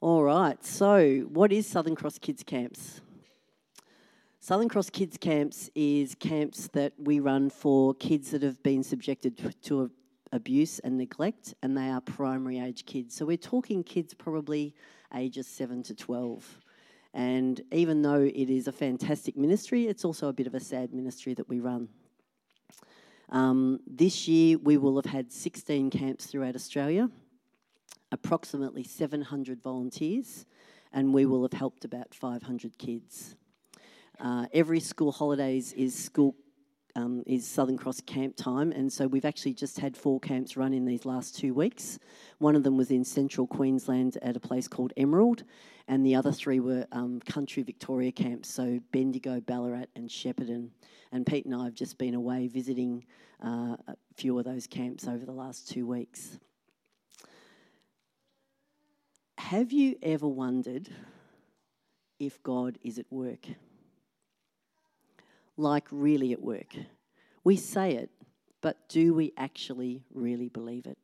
All right, so what is Southern Cross Kids Camps? Southern Cross Kids Camps is camps that we run for kids that have been subjected to abuse and neglect, and they are primary age kids. So we're talking kids probably ages 7 to 12. And even though it is a fantastic ministry, it's also a bit of a sad ministry that we run. Um, this year, we will have had 16 camps throughout Australia, approximately 700 volunteers, and we will have helped about 500 kids. Uh, every school holidays is school um, is Southern Cross camp time, and so we've actually just had four camps run in these last two weeks. One of them was in central Queensland at a place called Emerald, and the other three were um, country Victoria camps, so Bendigo, Ballarat, and Shepparton. And Pete and I have just been away visiting uh, a few of those camps over the last two weeks. Have you ever wondered if God is at work? like really at work. We say it, but do we actually really believe it?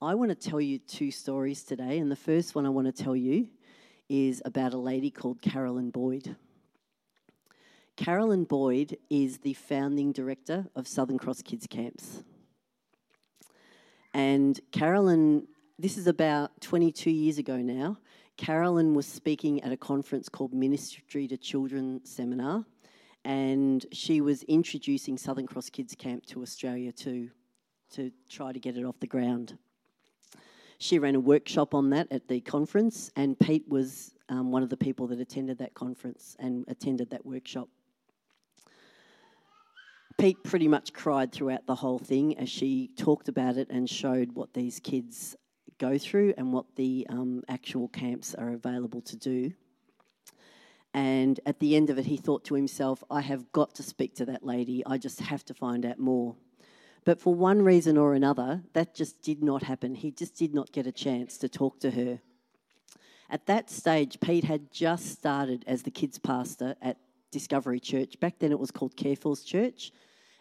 I want to tell you two stories today, and the first one I want to tell you is about a lady called Carolyn Boyd. Carolyn Boyd is the founding director of Southern Cross Kids Camps. And Carolyn, this is about 22 years ago now, Carolyn was speaking at a conference called Ministry to Children Seminar, and she was introducing Southern Cross Kids Camp to Australia too, to try to get it off the ground. She ran a workshop on that at the conference, and Pete was um, one of the people that attended that conference and attended that workshop. Pete pretty much cried throughout the whole thing as she talked about it and showed what these kids go through and what the um, actual camps are available to do. And at the end of it, he thought to himself, I have got to speak to that lady. I just have to find out more. But for one reason or another, that just did not happen. He just did not get a chance to talk to her. At that stage, Pete had just started as the kids' pastor at Discovery Church. Back then, it was called Careforce Church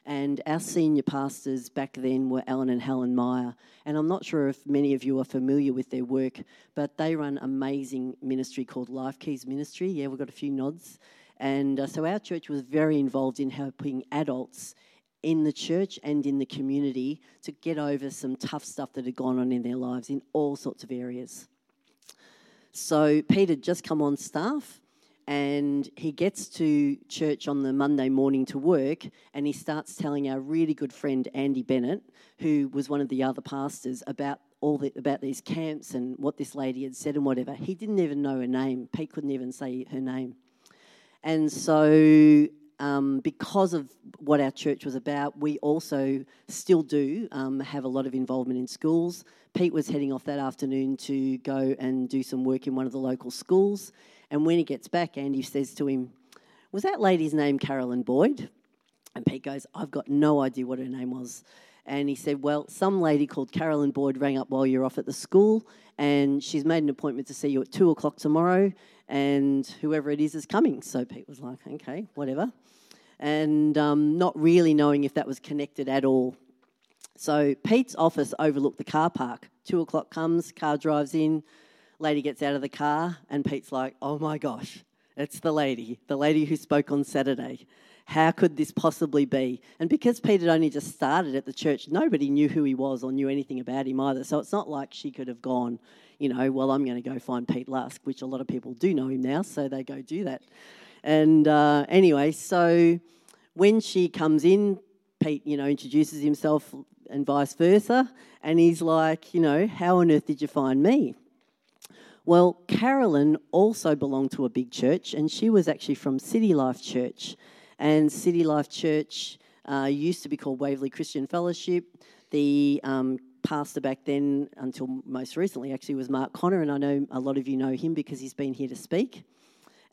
and our senior pastors back then were Alan and Helen Meyer. And I'm not sure if many of you are familiar with their work, but they run amazing ministry called Life Keys Ministry. Yeah, we've got a few nods. And uh, so our church was very involved in helping adults in the church and in the community to get over some tough stuff that had gone on in their lives in all sorts of areas. So Pete had just come on staff and he gets to church on the Monday morning to work, and he starts telling our really good friend Andy Bennett, who was one of the other pastors, about all the, about these camps and what this lady had said and whatever. He didn't even know her name. Pete couldn't even say her name, and so um, because of what our church was about, we also still do um, have a lot of involvement in schools. Pete was heading off that afternoon to go and do some work in one of the local schools. And when he gets back, Andy says to him, Was that lady's name Carolyn Boyd? And Pete goes, I've got no idea what her name was. And he said, Well, some lady called Carolyn Boyd rang up while you're off at the school, and she's made an appointment to see you at two o'clock tomorrow, and whoever it is is coming. So Pete was like, Okay, whatever. And um, not really knowing if that was connected at all. So Pete's office overlooked the car park. Two o'clock comes, car drives in, Lady gets out of the car, and Pete's like, oh my gosh, it's the lady, the lady who spoke on Saturday. How could this possibly be? And because Pete had only just started at the church, nobody knew who he was or knew anything about him either. So it's not like she could have gone, you know, well, I'm going to go find Pete Lusk, which a lot of people do know him now, so they go do that. And uh, anyway, so when she comes in, Pete, you know, introduces himself and vice versa. And he's like, you know, how on earth did you find me? Well, Carolyn also belonged to a big church, and she was actually from City Life Church. And City Life Church uh, used to be called Waverley Christian Fellowship. The um, pastor back then, until most recently, actually was Mark Connor, and I know a lot of you know him because he's been here to speak.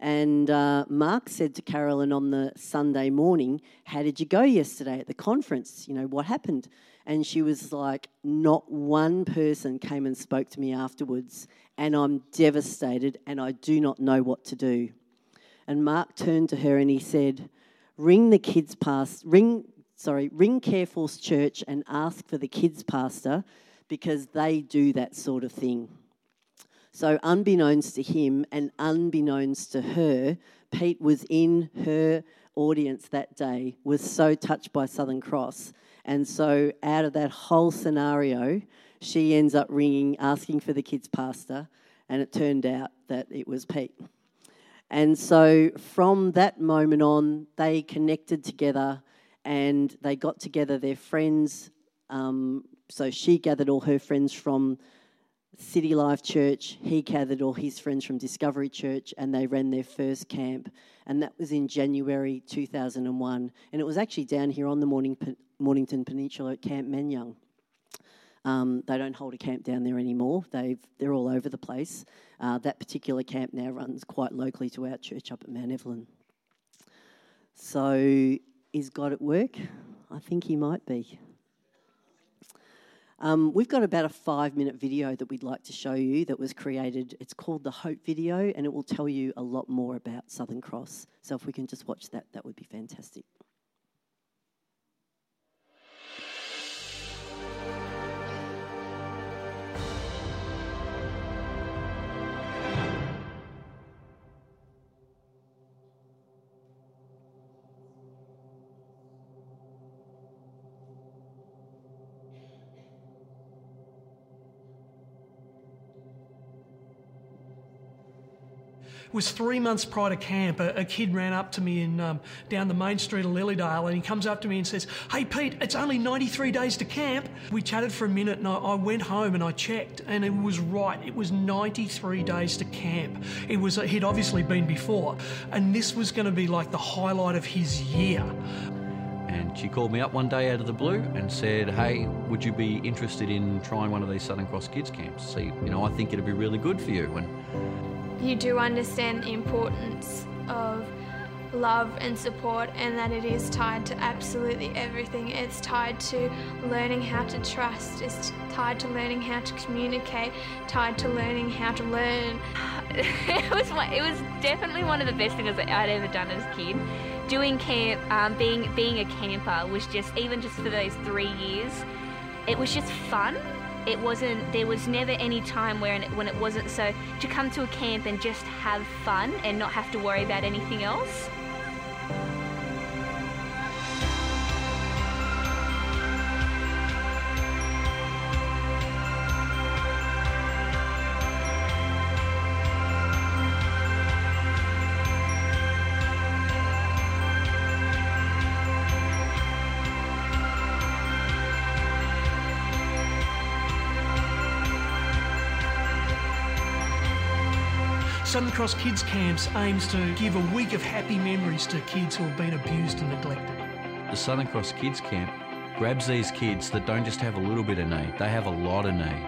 And uh, Mark said to Carolyn on the Sunday morning, How did you go yesterday at the conference? You know, what happened? And she was like, Not one person came and spoke to me afterwards, and I'm devastated and I do not know what to do. And Mark turned to her and he said, Ring the kids past, ring, sorry, ring Careforce Church and ask for the kids pastor because they do that sort of thing. So, unbeknownst to him and unbeknownst to her, Pete was in her audience that day, was so touched by Southern Cross. And so, out of that whole scenario, she ends up ringing, asking for the kids' pastor, and it turned out that it was Pete. And so, from that moment on, they connected together and they got together their friends. Um, so, she gathered all her friends from City Life Church. He gathered all his friends from Discovery Church and they ran their first camp. And that was in January 2001. And it was actually down here on the Mornington Peninsula at Camp Manyung. Um, they don't hold a camp down there anymore. They've, they're all over the place. Uh, that particular camp now runs quite locally to our church up at Mount Evelyn. So, is God at work? I think He might be. Um, we've got about a five minute video that we'd like to show you that was created. It's called the Hope Video and it will tell you a lot more about Southern Cross. So if we can just watch that, that would be fantastic. Was three months prior to camp. A, a kid ran up to me in, um, down the main street of Lilydale and he comes up to me and says, Hey Pete, it's only 93 days to camp. We chatted for a minute and I, I went home and I checked and it was right. It was 93 days to camp. It was, he'd obviously been before and this was going to be like the highlight of his year. And she called me up one day out of the blue and said, Hey, would you be interested in trying one of these Southern Cross Kids camps? See, you know, I think it'd be really good for you. And you do understand the importance of love and support and that it is tied to absolutely everything. It's tied to learning how to trust, it's tied to learning how to communicate, tied to learning how to learn. it was it was definitely one of the best things that I'd ever done as a kid. Doing camp, um, being being a camper was just even just for those three years, it was just fun it wasn't there was never any time where when it wasn't so to come to a camp and just have fun and not have to worry about anything else Southern Cross Kids Camps aims to give a week of happy memories to kids who have been abused and neglected. The Southern Cross Kids Camp grabs these kids that don't just have a little bit of need, they have a lot of need.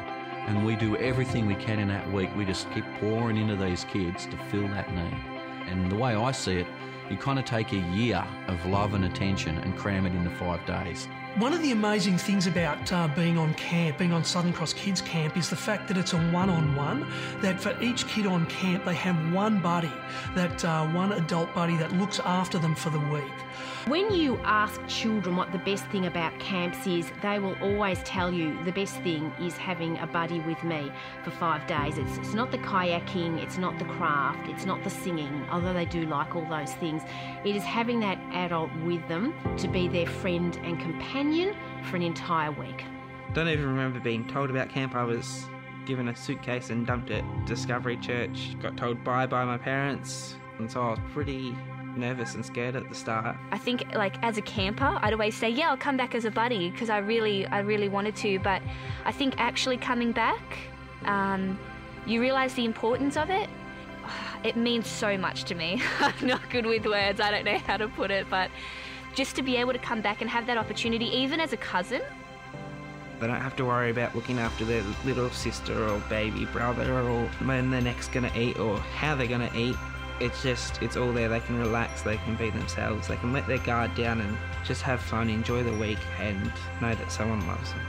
And we do everything we can in that week. We just keep pouring into these kids to fill that need. And the way I see it, you kind of take a year of love and attention and cram it into five days. One of the amazing things about uh, being on camp, being on Southern Cross Kids Camp, is the fact that it's a one on one. That for each kid on camp, they have one buddy, that uh, one adult buddy that looks after them for the week. When you ask children what the best thing about camps is, they will always tell you the best thing is having a buddy with me for five days. It's, it's not the kayaking, it's not the craft, it's not the singing, although they do like all those things. It is having that adult with them to be their friend and companion for an entire week. Don't even remember being told about camp. I was given a suitcase and dumped at Discovery Church. Got told bye by my parents, and so I was pretty nervous and scared at the start. I think like as a camper, I'd always say, "Yeah, I'll come back as a buddy" because I really, I really wanted to. But I think actually coming back, um, you realise the importance of it. It means so much to me. I'm not good with words. I don't know how to put it, but just to be able to come back and have that opportunity, even as a cousin. They don't have to worry about looking after their little sister or baby brother or when they're next going to eat or how they're going to eat. It's just it's all there. They can relax they can be themselves they can let their guard down and just have fun enjoy the week and know that someone loves them.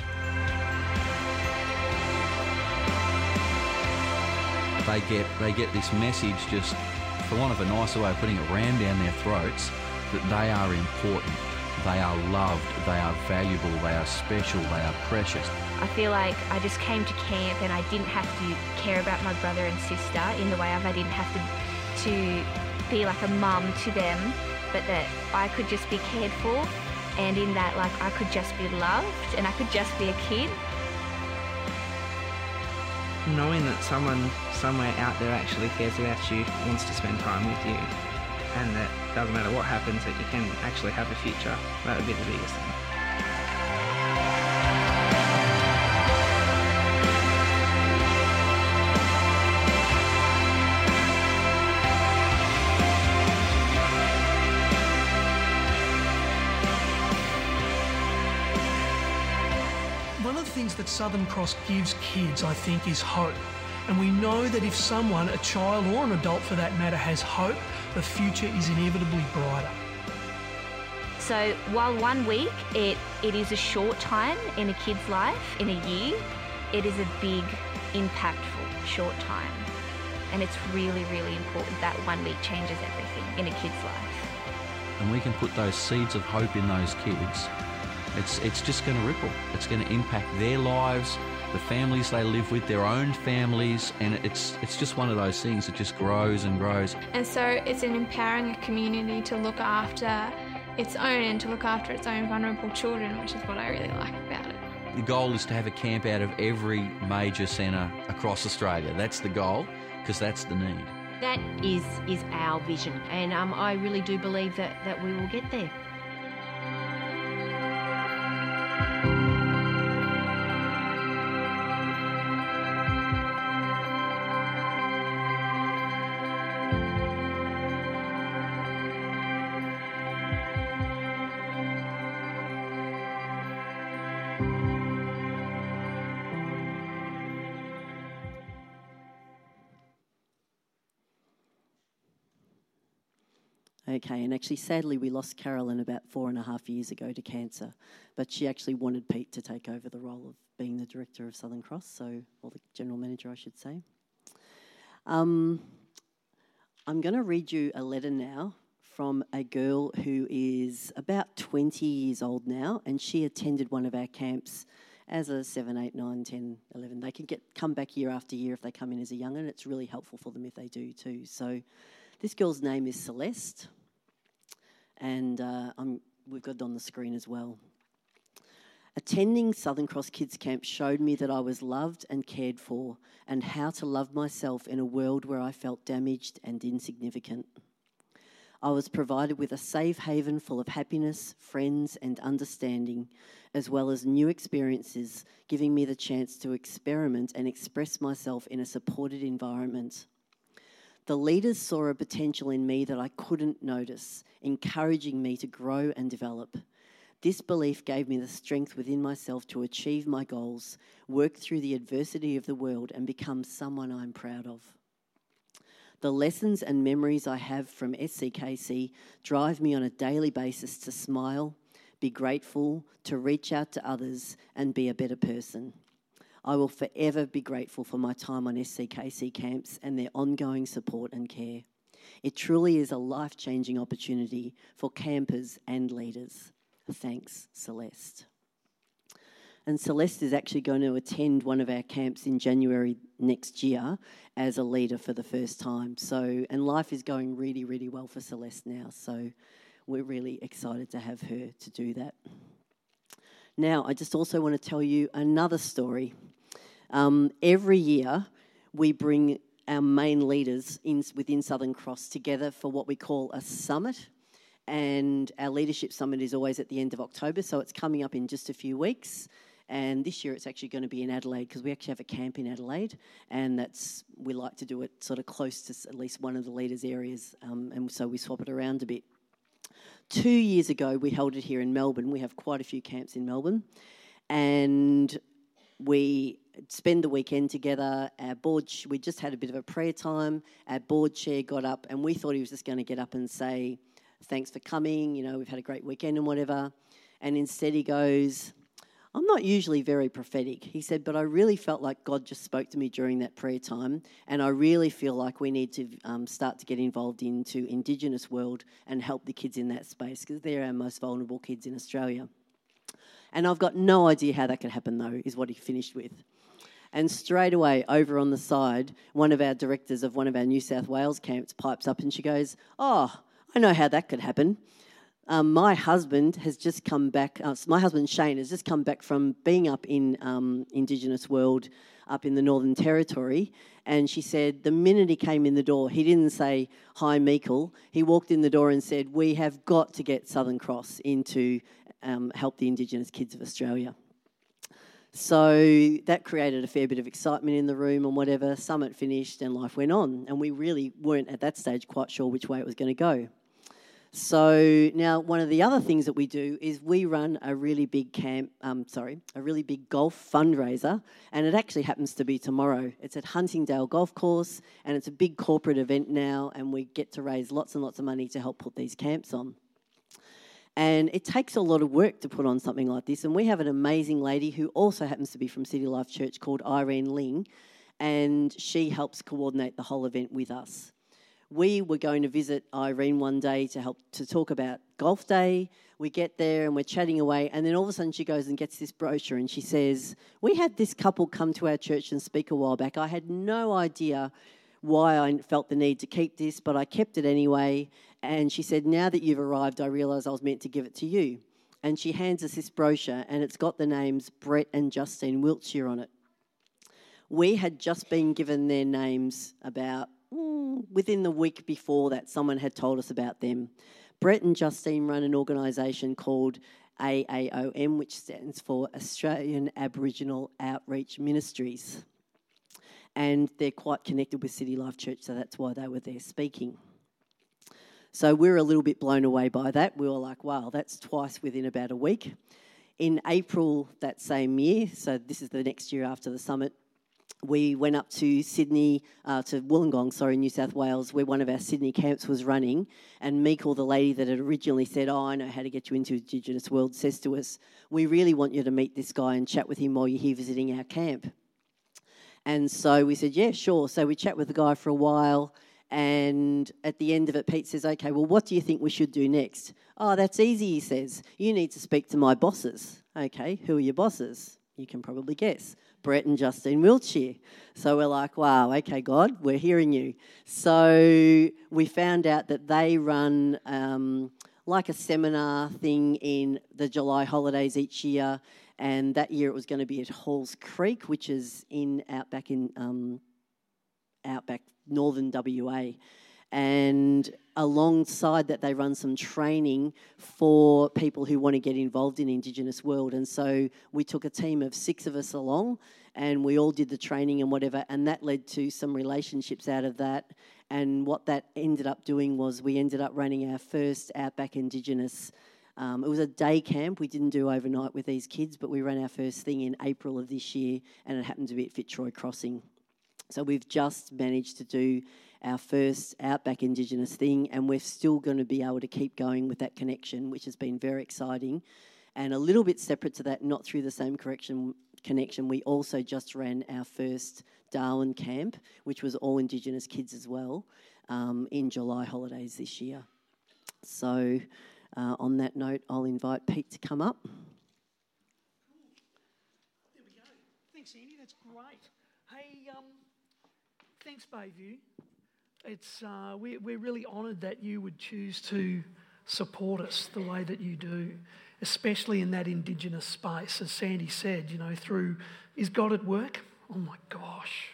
They get they get this message just for want of a nicer way of putting it rammed down their throats that they are important they are loved they are valuable they are special they are precious I feel like I just came to camp and I didn't have to care about my brother and sister in the way of I didn't have to to be like a mum to them, but that I could just be cared for and in that like I could just be loved and I could just be a kid. Knowing that someone somewhere out there actually cares about you, wants to spend time with you, and that doesn't matter what happens, that you can actually have a future, that would be the biggest thing. One of the things that Southern Cross gives kids, I think, is hope. And we know that if someone, a child or an adult for that matter, has hope, the future is inevitably brighter. So while one week it, it is a short time in a kid's life, in a year, it is a big, impactful short time. And it's really, really important that one week changes everything in a kid's life. and we can put those seeds of hope in those kids, it's, it's just going to ripple. It's going to impact their lives, the families they live with, their own families, and it's, it's just one of those things that just grows and grows. And so it's an empowering a community to look after its own and to look after its own vulnerable children, which is what I really like about it. The goal is to have a camp out of every major centre across Australia. That's the goal, because that's the need. That is is our vision, and um, I really do believe that, that we will get there. Okay, and actually, sadly, we lost Carolyn about four and a half years ago to cancer, but she actually wanted Pete to take over the role of being the director of Southern Cross, so, or the general manager, I should say. Um, I'm going to read you a letter now from a girl who is about 20 years old now, and she attended one of our camps as a 7, 8, 9, 10, 11. They can get come back year after year if they come in as a young, and it's really helpful for them if they do too. So, this girl's name is Celeste, and uh, we've got it on the screen as well. Attending Southern Cross Kids Camp showed me that I was loved and cared for, and how to love myself in a world where I felt damaged and insignificant. I was provided with a safe haven full of happiness, friends, and understanding, as well as new experiences, giving me the chance to experiment and express myself in a supported environment. The leaders saw a potential in me that I couldn't notice, encouraging me to grow and develop. This belief gave me the strength within myself to achieve my goals, work through the adversity of the world, and become someone I'm proud of. The lessons and memories I have from SCKC drive me on a daily basis to smile, be grateful, to reach out to others, and be a better person. I will forever be grateful for my time on SCKC camps and their ongoing support and care. It truly is a life changing opportunity for campers and leaders. Thanks, Celeste. And Celeste is actually going to attend one of our camps in January next year as a leader for the first time. So, and life is going really, really well for Celeste now. So, we're really excited to have her to do that. Now, I just also want to tell you another story. Um, every year, we bring our main leaders in, within Southern Cross together for what we call a summit. And our leadership summit is always at the end of October, so it's coming up in just a few weeks. And this year it's actually going to be in Adelaide because we actually have a camp in Adelaide, and that's we like to do it sort of close to at least one of the leaders' areas, um, and so we swap it around a bit. Two years ago, we held it here in Melbourne. We have quite a few camps in Melbourne, and we spend the weekend together. Our board, we just had a bit of a prayer time. Our board chair got up, and we thought he was just going to get up and say, "Thanks for coming. You know, we've had a great weekend and whatever." And instead, he goes, I'm not usually very prophetic. He said, but I really felt like God just spoke to me during that prayer time, and I really feel like we need to um, start to get involved into Indigenous world and help the kids in that space because they're our most vulnerable kids in Australia. And I've got no idea how that could happen, though, is what he finished with. And straight away, over on the side, one of our directors of one of our New South Wales camps pipes up and she goes, Oh, I know how that could happen. Um, my husband has just come back, uh, my husband Shane has just come back from being up in um, Indigenous world up in the Northern Territory. And she said, the minute he came in the door, he didn't say, Hi, Meikle. He walked in the door and said, We have got to get Southern Cross into um, help the Indigenous kids of Australia. So that created a fair bit of excitement in the room and whatever. Summit finished and life went on. And we really weren't at that stage quite sure which way it was going to go. So now one of the other things that we do is we run a really big camp, um, sorry, a really big golf fundraiser, and it actually happens to be tomorrow. It's at Huntingdale Golf Course, and it's a big corporate event now, and we get to raise lots and lots of money to help put these camps on. And it takes a lot of work to put on something like this. And we have an amazing lady who also happens to be from City Life Church called Irene Ling, and she helps coordinate the whole event with us. We were going to visit Irene one day to help to talk about golf day. We get there and we're chatting away, and then all of a sudden she goes and gets this brochure and she says, We had this couple come to our church and speak a while back. I had no idea why I felt the need to keep this, but I kept it anyway. And she said, Now that you've arrived, I realise I was meant to give it to you. And she hands us this brochure, and it's got the names Brett and Justine Wiltshire on it. We had just been given their names about mm, within the week before that, someone had told us about them. Brett and Justine run an organisation called AAOM, which stands for Australian Aboriginal Outreach Ministries. And they're quite connected with City Life Church, so that's why they were there speaking. So we are a little bit blown away by that. We were like, wow, that's twice within about a week. In April that same year, so this is the next year after the summit, we went up to Sydney, uh, to Wollongong, sorry, New South Wales, where one of our Sydney camps was running. And Meikle, the lady that had originally said, Oh, I know how to get you into Indigenous world, says to us, We really want you to meet this guy and chat with him while you're here visiting our camp. And so we said, Yeah, sure. So we chat with the guy for a while. And at the end of it, Pete says, Okay, well, what do you think we should do next? Oh, that's easy, he says. You need to speak to my bosses. Okay, who are your bosses? You can probably guess. Brett and Justine Wiltshire. So we're like, wow, okay, God, we're hearing you. So we found out that they run um, like a seminar thing in the July holidays each year. And that year it was going to be at Halls Creek, which is in outback in um, outback northern WA. And alongside that, they run some training for people who want to get involved in Indigenous world. And so we took a team of six of us along, and we all did the training and whatever. And that led to some relationships out of that. And what that ended up doing was we ended up running our first Outback Indigenous. Um, it was a day camp. We didn't do overnight with these kids, but we ran our first thing in April of this year, and it happened to be at Fitzroy Crossing. So we've just managed to do our first Outback Indigenous thing, and we're still going to be able to keep going with that connection, which has been very exciting. And a little bit separate to that, not through the same correction connection, we also just ran our first Darwin camp, which was all Indigenous kids as well, um, in July holidays this year. So, uh, on that note, I'll invite Pete to come up. There we go. Thanks, Sandy. That's great. Hey, um, thanks, Bayview it's, uh, we, we're really honoured that you would choose to support us the way that you do, especially in that Indigenous space. As Sandy said, you know, through Is God at Work? Oh my gosh,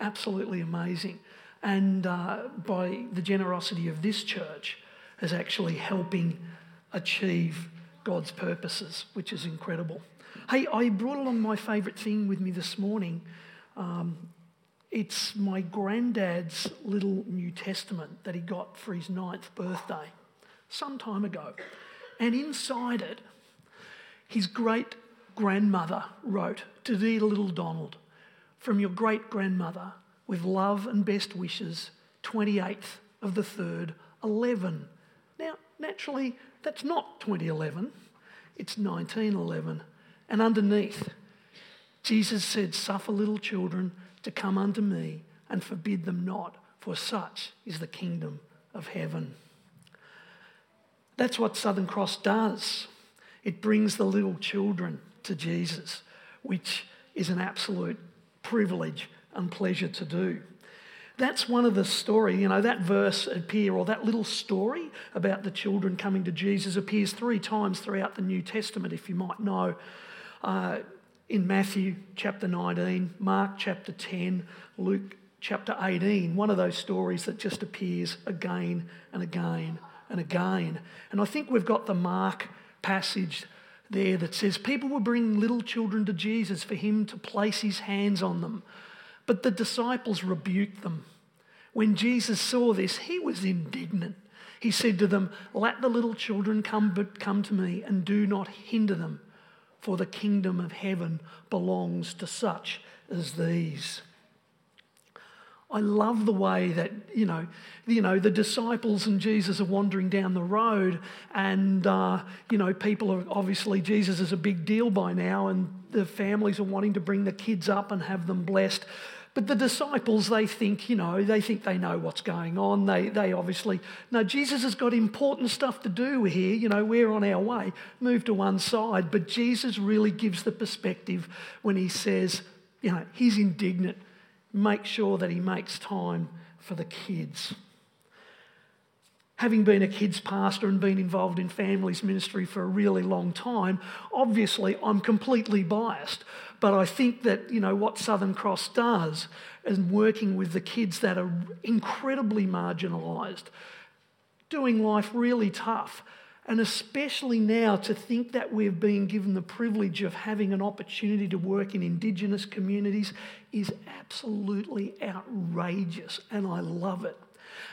absolutely amazing. And uh, by the generosity of this church, is actually helping achieve God's purposes, which is incredible. Hey, I brought along my favourite thing with me this morning. Um, it's my granddad's little New Testament that he got for his ninth birthday some time ago. And inside it, his great grandmother wrote to dear little Donald, from your great grandmother, with love and best wishes, 28th of the 3rd, 11. Naturally, that's not 2011, it's 1911. And underneath, Jesus said, Suffer little children to come unto me and forbid them not, for such is the kingdom of heaven. That's what Southern Cross does. It brings the little children to Jesus, which is an absolute privilege and pleasure to do. That's one of the story, you know, that verse appear or that little story about the children coming to Jesus appears three times throughout the New Testament, if you might know. Uh, in Matthew chapter 19, Mark chapter 10, Luke chapter 18, one of those stories that just appears again and again and again. And I think we've got the Mark passage there that says people were bringing little children to Jesus for him to place his hands on them. But the disciples rebuked them. When Jesus saw this, he was indignant. He said to them, Let the little children come, but come to me, and do not hinder them, for the kingdom of heaven belongs to such as these. I love the way that, you know, you know, the disciples and Jesus are wandering down the road, and, uh, you know, people are obviously, Jesus is a big deal by now, and the families are wanting to bring the kids up and have them blessed. But the disciples, they think, you know, they think they know what's going on. They, they obviously, no, Jesus has got important stuff to do here. You know, we're on our way. Move to one side. But Jesus really gives the perspective when he says, you know, he's indignant make sure that he makes time for the kids. Having been a kids pastor and been involved in families ministry for a really long time, obviously I'm completely biased. But I think that, you know, what Southern Cross does is working with the kids that are incredibly marginalised, doing life really tough, and especially now to think that we've been given the privilege of having an opportunity to work in Indigenous communities is absolutely outrageous, and I love it.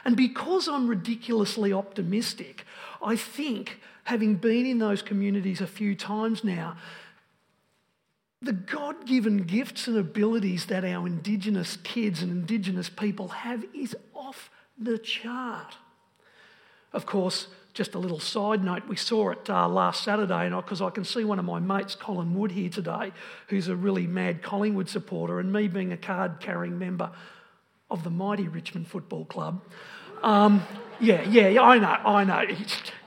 And because I'm ridiculously optimistic, I think, having been in those communities a few times now, the God given gifts and abilities that our Indigenous kids and Indigenous people have is off the chart. Of course, just a little side note, we saw it uh, last Saturday, and because I, I, can see one of my mates, Colin Wood, here today, who's a really mad Collingwood supporter, and me being a card carrying member of the mighty Richmond Football Club. Um, yeah, yeah, I know, I know.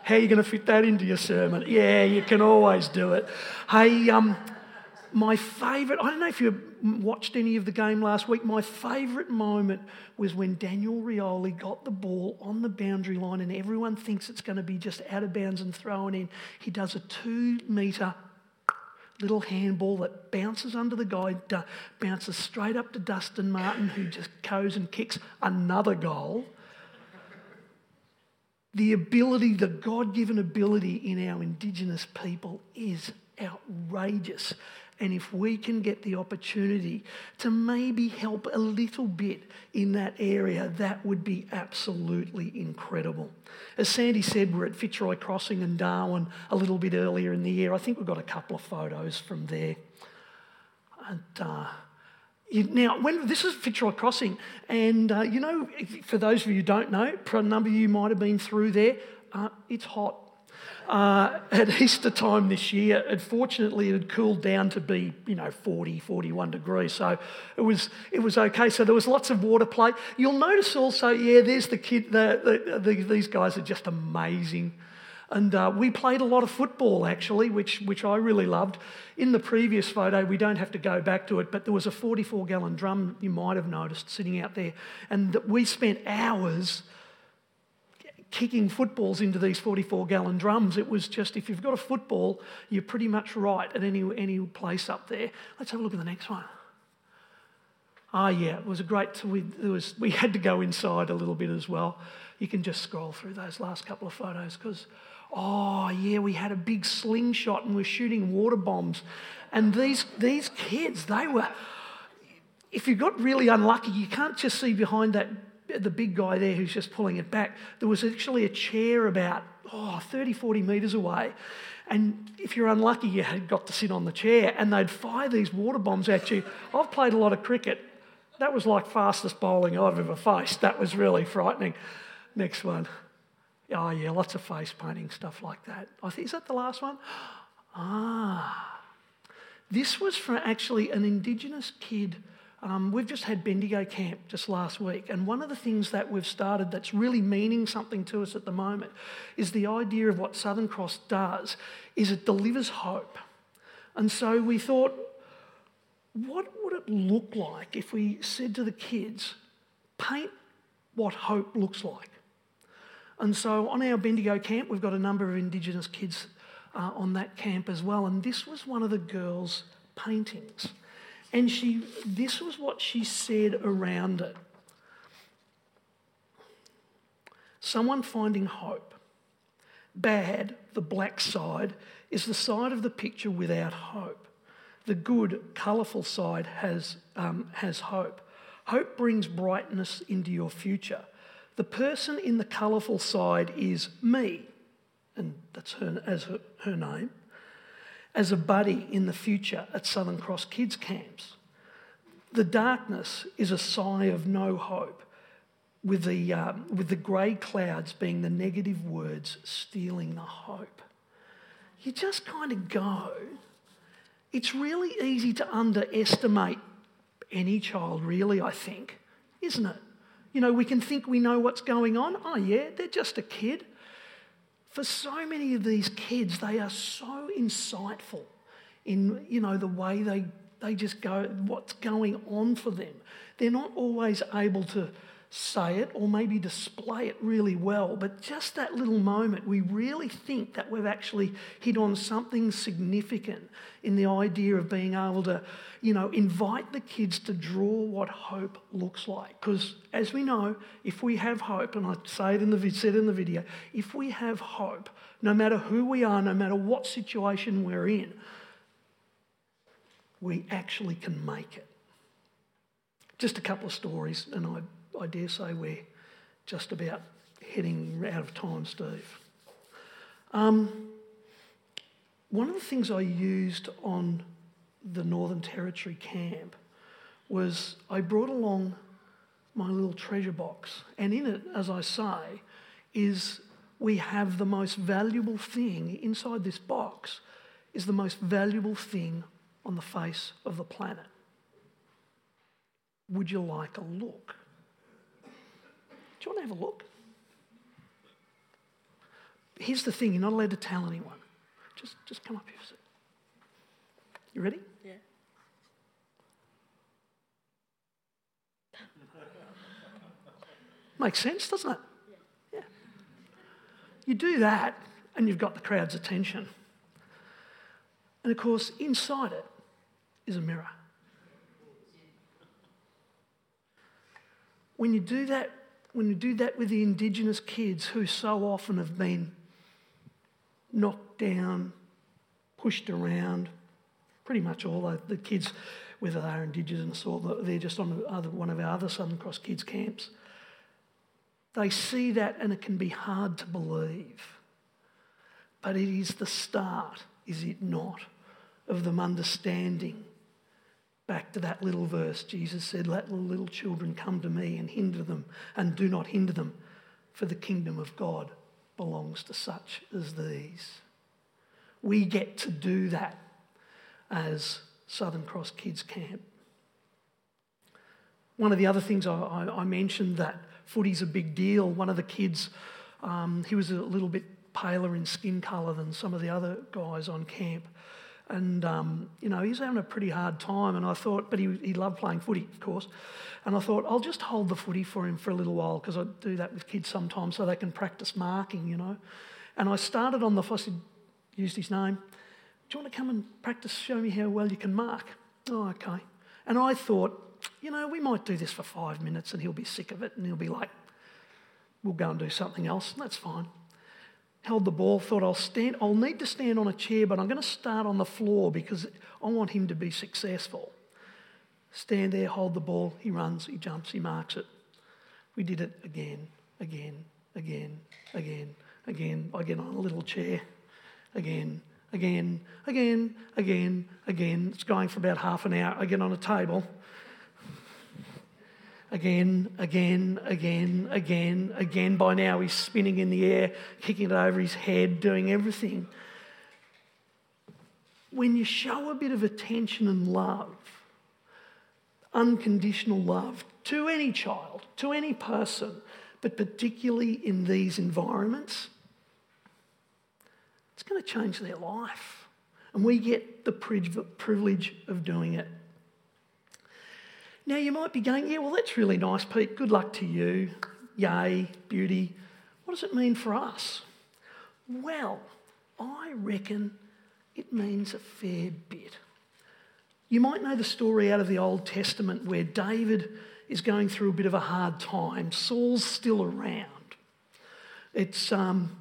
How are you going to fit that into your sermon? Yeah, you can always do it. Hey, um, my favourite, I don't know if you watched any of the game last week, my favourite moment was when Daniel Rioli got the ball on the boundary line and everyone thinks it's going to be just out of bounds and thrown in. He does a two metre little handball that bounces under the guy, bounces straight up to Dustin Martin, who just goes and kicks another goal. The ability, the God given ability in our Indigenous people is outrageous. And if we can get the opportunity to maybe help a little bit in that area, that would be absolutely incredible. As Sandy said, we're at Fitzroy Crossing in Darwin a little bit earlier in the year. I think we've got a couple of photos from there. And, uh, now, when this is Fitzroy Crossing, and uh, you know, for those of you who don't know, a number of you might have been through there. Uh, it's hot uh, at Easter time this year, unfortunately, it had cooled down to be, you know, 40, 41 degrees. So it was, it was okay. So there was lots of water play. You'll notice also, yeah, there's the kid, the, the, the these guys are just amazing. And uh, we played a lot of football, actually, which, which I really loved. In the previous photo, we don't have to go back to it, but there was a 44 gallon drum, you might have noticed, sitting out there. And we spent hours kicking footballs into these 44 gallon drums. It was just, if you've got a football, you're pretty much right at any, any place up there. Let's have a look at the next one. Ah, yeah, it was a great, we, was, we had to go inside a little bit as well. You can just scroll through those last couple of photos because, oh, yeah, we had a big slingshot and we're shooting water bombs. And these, these kids, they were, if you got really unlucky, you can't just see behind that the big guy there who's just pulling it back, there was actually a chair about oh, 30, 40 metres away. And if you're unlucky, you had got to sit on the chair and they'd fire these water bombs at you. I've played a lot of cricket. That was like fastest bowling I've ever faced. That was really frightening. Next one. Oh, yeah, lots of face painting, stuff like that. I think, is that the last one? Ah. This was for actually an Indigenous kid Um, we've just had Bendigo Camp just last week, and one of the things that we've started that's really meaning something to us at the moment is the idea of what Southern Cross does is it delivers hope. And so we thought, what would it look like if we said to the kids, paint what hope looks like? And so on our Bendigo camp, we've got a number of Indigenous kids uh, on that camp as well. And this was one of the girls' paintings. And she, this was what she said around it someone finding hope. Bad, the black side, is the side of the picture without hope. The good, colourful side has, um, has hope. Hope brings brightness into your future. The person in the colourful side is me, and that's her, as her, her name, as a buddy in the future at Southern Cross Kids Camps. The darkness is a sigh of no hope, with the, um, with the grey clouds being the negative words stealing the hope. You just kind of go. It's really easy to underestimate any child, really, I think, isn't it? You know, we can think we know what's going on. Oh, yeah, they're just a kid. For so many of these kids, they are so insightful in, you know, the way they, they just go, what's going on for them. They're not always able to say it or maybe display it really well, but just that little moment, we really think that we've actually hit on something significant in the idea of being able to, you know, invite the kids to draw what hope looks like. Because as we know, if we have hope, and I say it in the said in the video, if we have hope, no matter who we are, no matter what situation we're in, we actually can make it. Just a couple of stories, and I I dare say we're just about heading out of time, Steve. Um, one of the things I used on the Northern Territory camp was I brought along my little treasure box, and in it, as I say, is we have the most valuable thing inside this box is the most valuable thing on the face of the planet. Would you like a look? Do you want to have a look? Here's the thing you're not allowed to tell anyone. Just, just come up here. For You ready? Yeah. Makes sense, doesn't it? Yeah. yeah. You do that, and you've got the crowd's attention. And of course, inside it is a mirror. When you do that when you do that with the Indigenous kids who so often have been knocked down, pushed around, pretty much all the kids, whether they're Indigenous or they're just on one of our other Southern Cross kids' camps, they see that and it can be hard to believe. But it is the start, is it not, of them understanding back to that little verse. Jesus said, Let little children come to me and hinder them, and do not hinder them, for the kingdom of God belongs to such as these. We get to do that as Southern Cross Kids Camp. One of the other things I, I, I mentioned that footy's a big deal. One of the kids, um, he was a little bit paler in skin colour than some of the other guys on camp. And, um, you know, he's having a pretty hard time. And I thought, but he, he loved playing footy, of course. And I thought, I'll just hold the footy for him for a little while because I do that with kids sometimes so they can practice marking, you know. And I started on the, I said, used his name. Do you want to come and practice, show me how well you can mark? Oh, okay. And I thought, you know, we might do this for five minutes and he'll be sick of it and he'll be like, we'll go and do something else. And that's fine held the ball, thought I'll stand, I'll need to stand on a chair, but I'm going to start on the floor because I want him to be successful. Stand there, hold the ball, he runs, he jumps, he marks it. We did it again, again, again, again, again. I get on a little chair, again, again, again, again, again. It's going for about half an hour. I get on a table again, again, again, again, again. By now, he's spinning in the air, kicking it over his head, doing everything. When you show a bit of attention and love, unconditional love to any child, to any person, but particularly in these environments, it's going to change their life. And we get the privilege of doing it. Now, you might be going, yeah, well, that's really nice, Pete. Good luck to you. Yay, beauty. What does it mean for us? Well, I reckon it means a fair bit. You might know the story out of the Old Testament where David is going through a bit of a hard time. Saul's still around. It's um,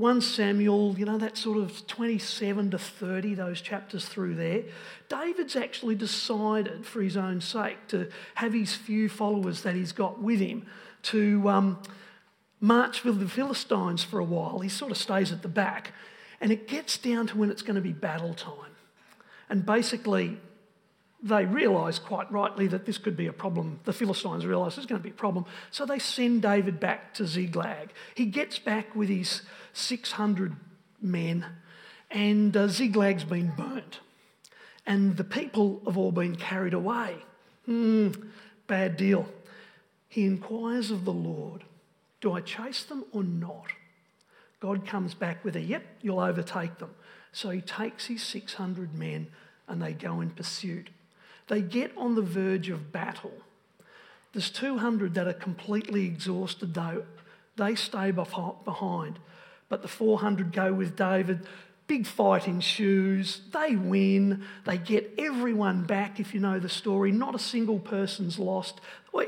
1 Samuel, you know, that sort of 27 to 30, those chapters through there. David's actually decided, for his own sake, to have his few followers that he's got with him to um, march with the Philistines for a while. He sort of stays at the back. And it gets down to when it's going to be battle time. And basically, they realise quite rightly that this could be a problem. The Philistines realise there's going to be a problem. So they send David back to Ziklag. He gets back with his 600 men, and uh, Ziklag's been burnt. And the people have all been carried away. Hmm, bad deal. He inquires of the Lord Do I chase them or not? God comes back with a, Yep, you'll overtake them. So he takes his 600 men and they go in pursuit. They get on the verge of battle. There's 200 that are completely exhausted, though. They stay behind. But the 400 go with David. Big fight ensues. They win. They get everyone back, if you know the story. Not a single person's lost.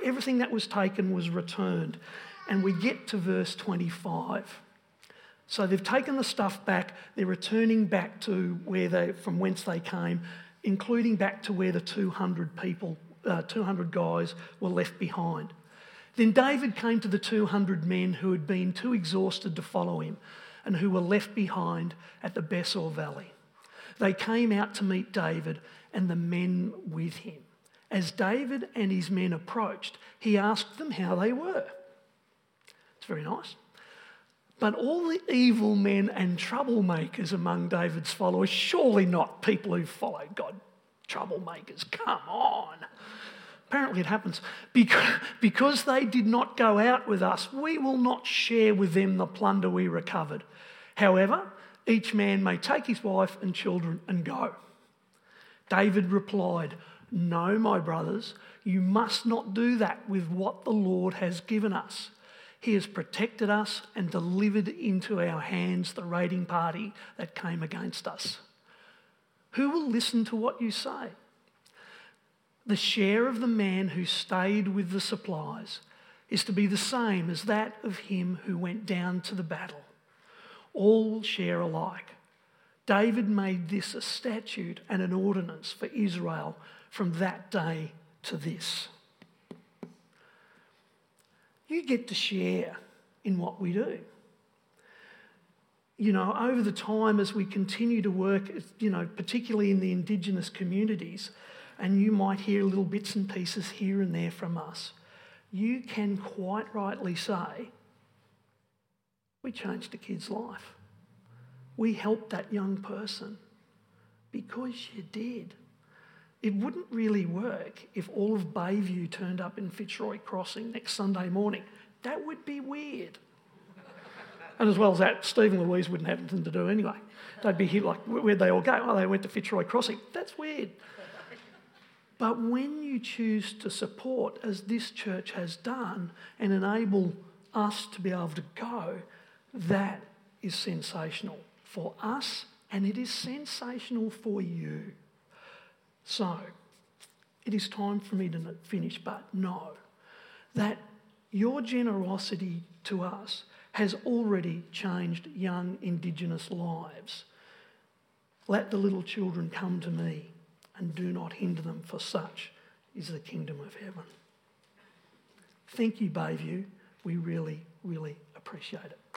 Everything that was taken was returned. And we get to verse 25. So they've taken the stuff back. They're returning back to where they, from whence they came including back to where the 200 people, uh, 200 guys were left behind. Then David came to the 200 men who had been too exhausted to follow him and who were left behind at the Besor Valley. They came out to meet David and the men with him. As David and his men approached, he asked them how they were. It's very nice. But all the evil men and troublemakers among David's followers, surely not people who follow God, troublemakers, come on. Apparently, it happens. Because, because they did not go out with us, we will not share with them the plunder we recovered. However, each man may take his wife and children and go. David replied, No, my brothers, you must not do that with what the Lord has given us. He has protected us and delivered into our hands the raiding party that came against us. Who will listen to what you say? The share of the man who stayed with the supplies is to be the same as that of him who went down to the battle. All will share alike. David made this a statute and an ordinance for Israel from that day to this you get to share in what we do. You know, over the time as we continue to work, you know, particularly in the Indigenous communities, and you might hear little bits and pieces here and there from us, you can quite rightly say, we changed a kid's life. We helped that young person because you did. It wouldn't really work if all of Bayview turned up in Fitzroy Crossing next Sunday morning. That would be weird. And as well as that, Steve and Louise wouldn't have anything to do anyway. They'd be here like, where'd they all go? Oh, they went to Fitzroy Crossing. That's weird. But when you choose to support, as this church has done, and enable us to be able to go, that is sensational for us and it is sensational for you. So, it is time for me to finish, but know that your generosity to us has already changed young Indigenous lives. Let the little children come to me and do not hinder them, for such is the kingdom of heaven. Thank you, Bayview. We really, really appreciate it.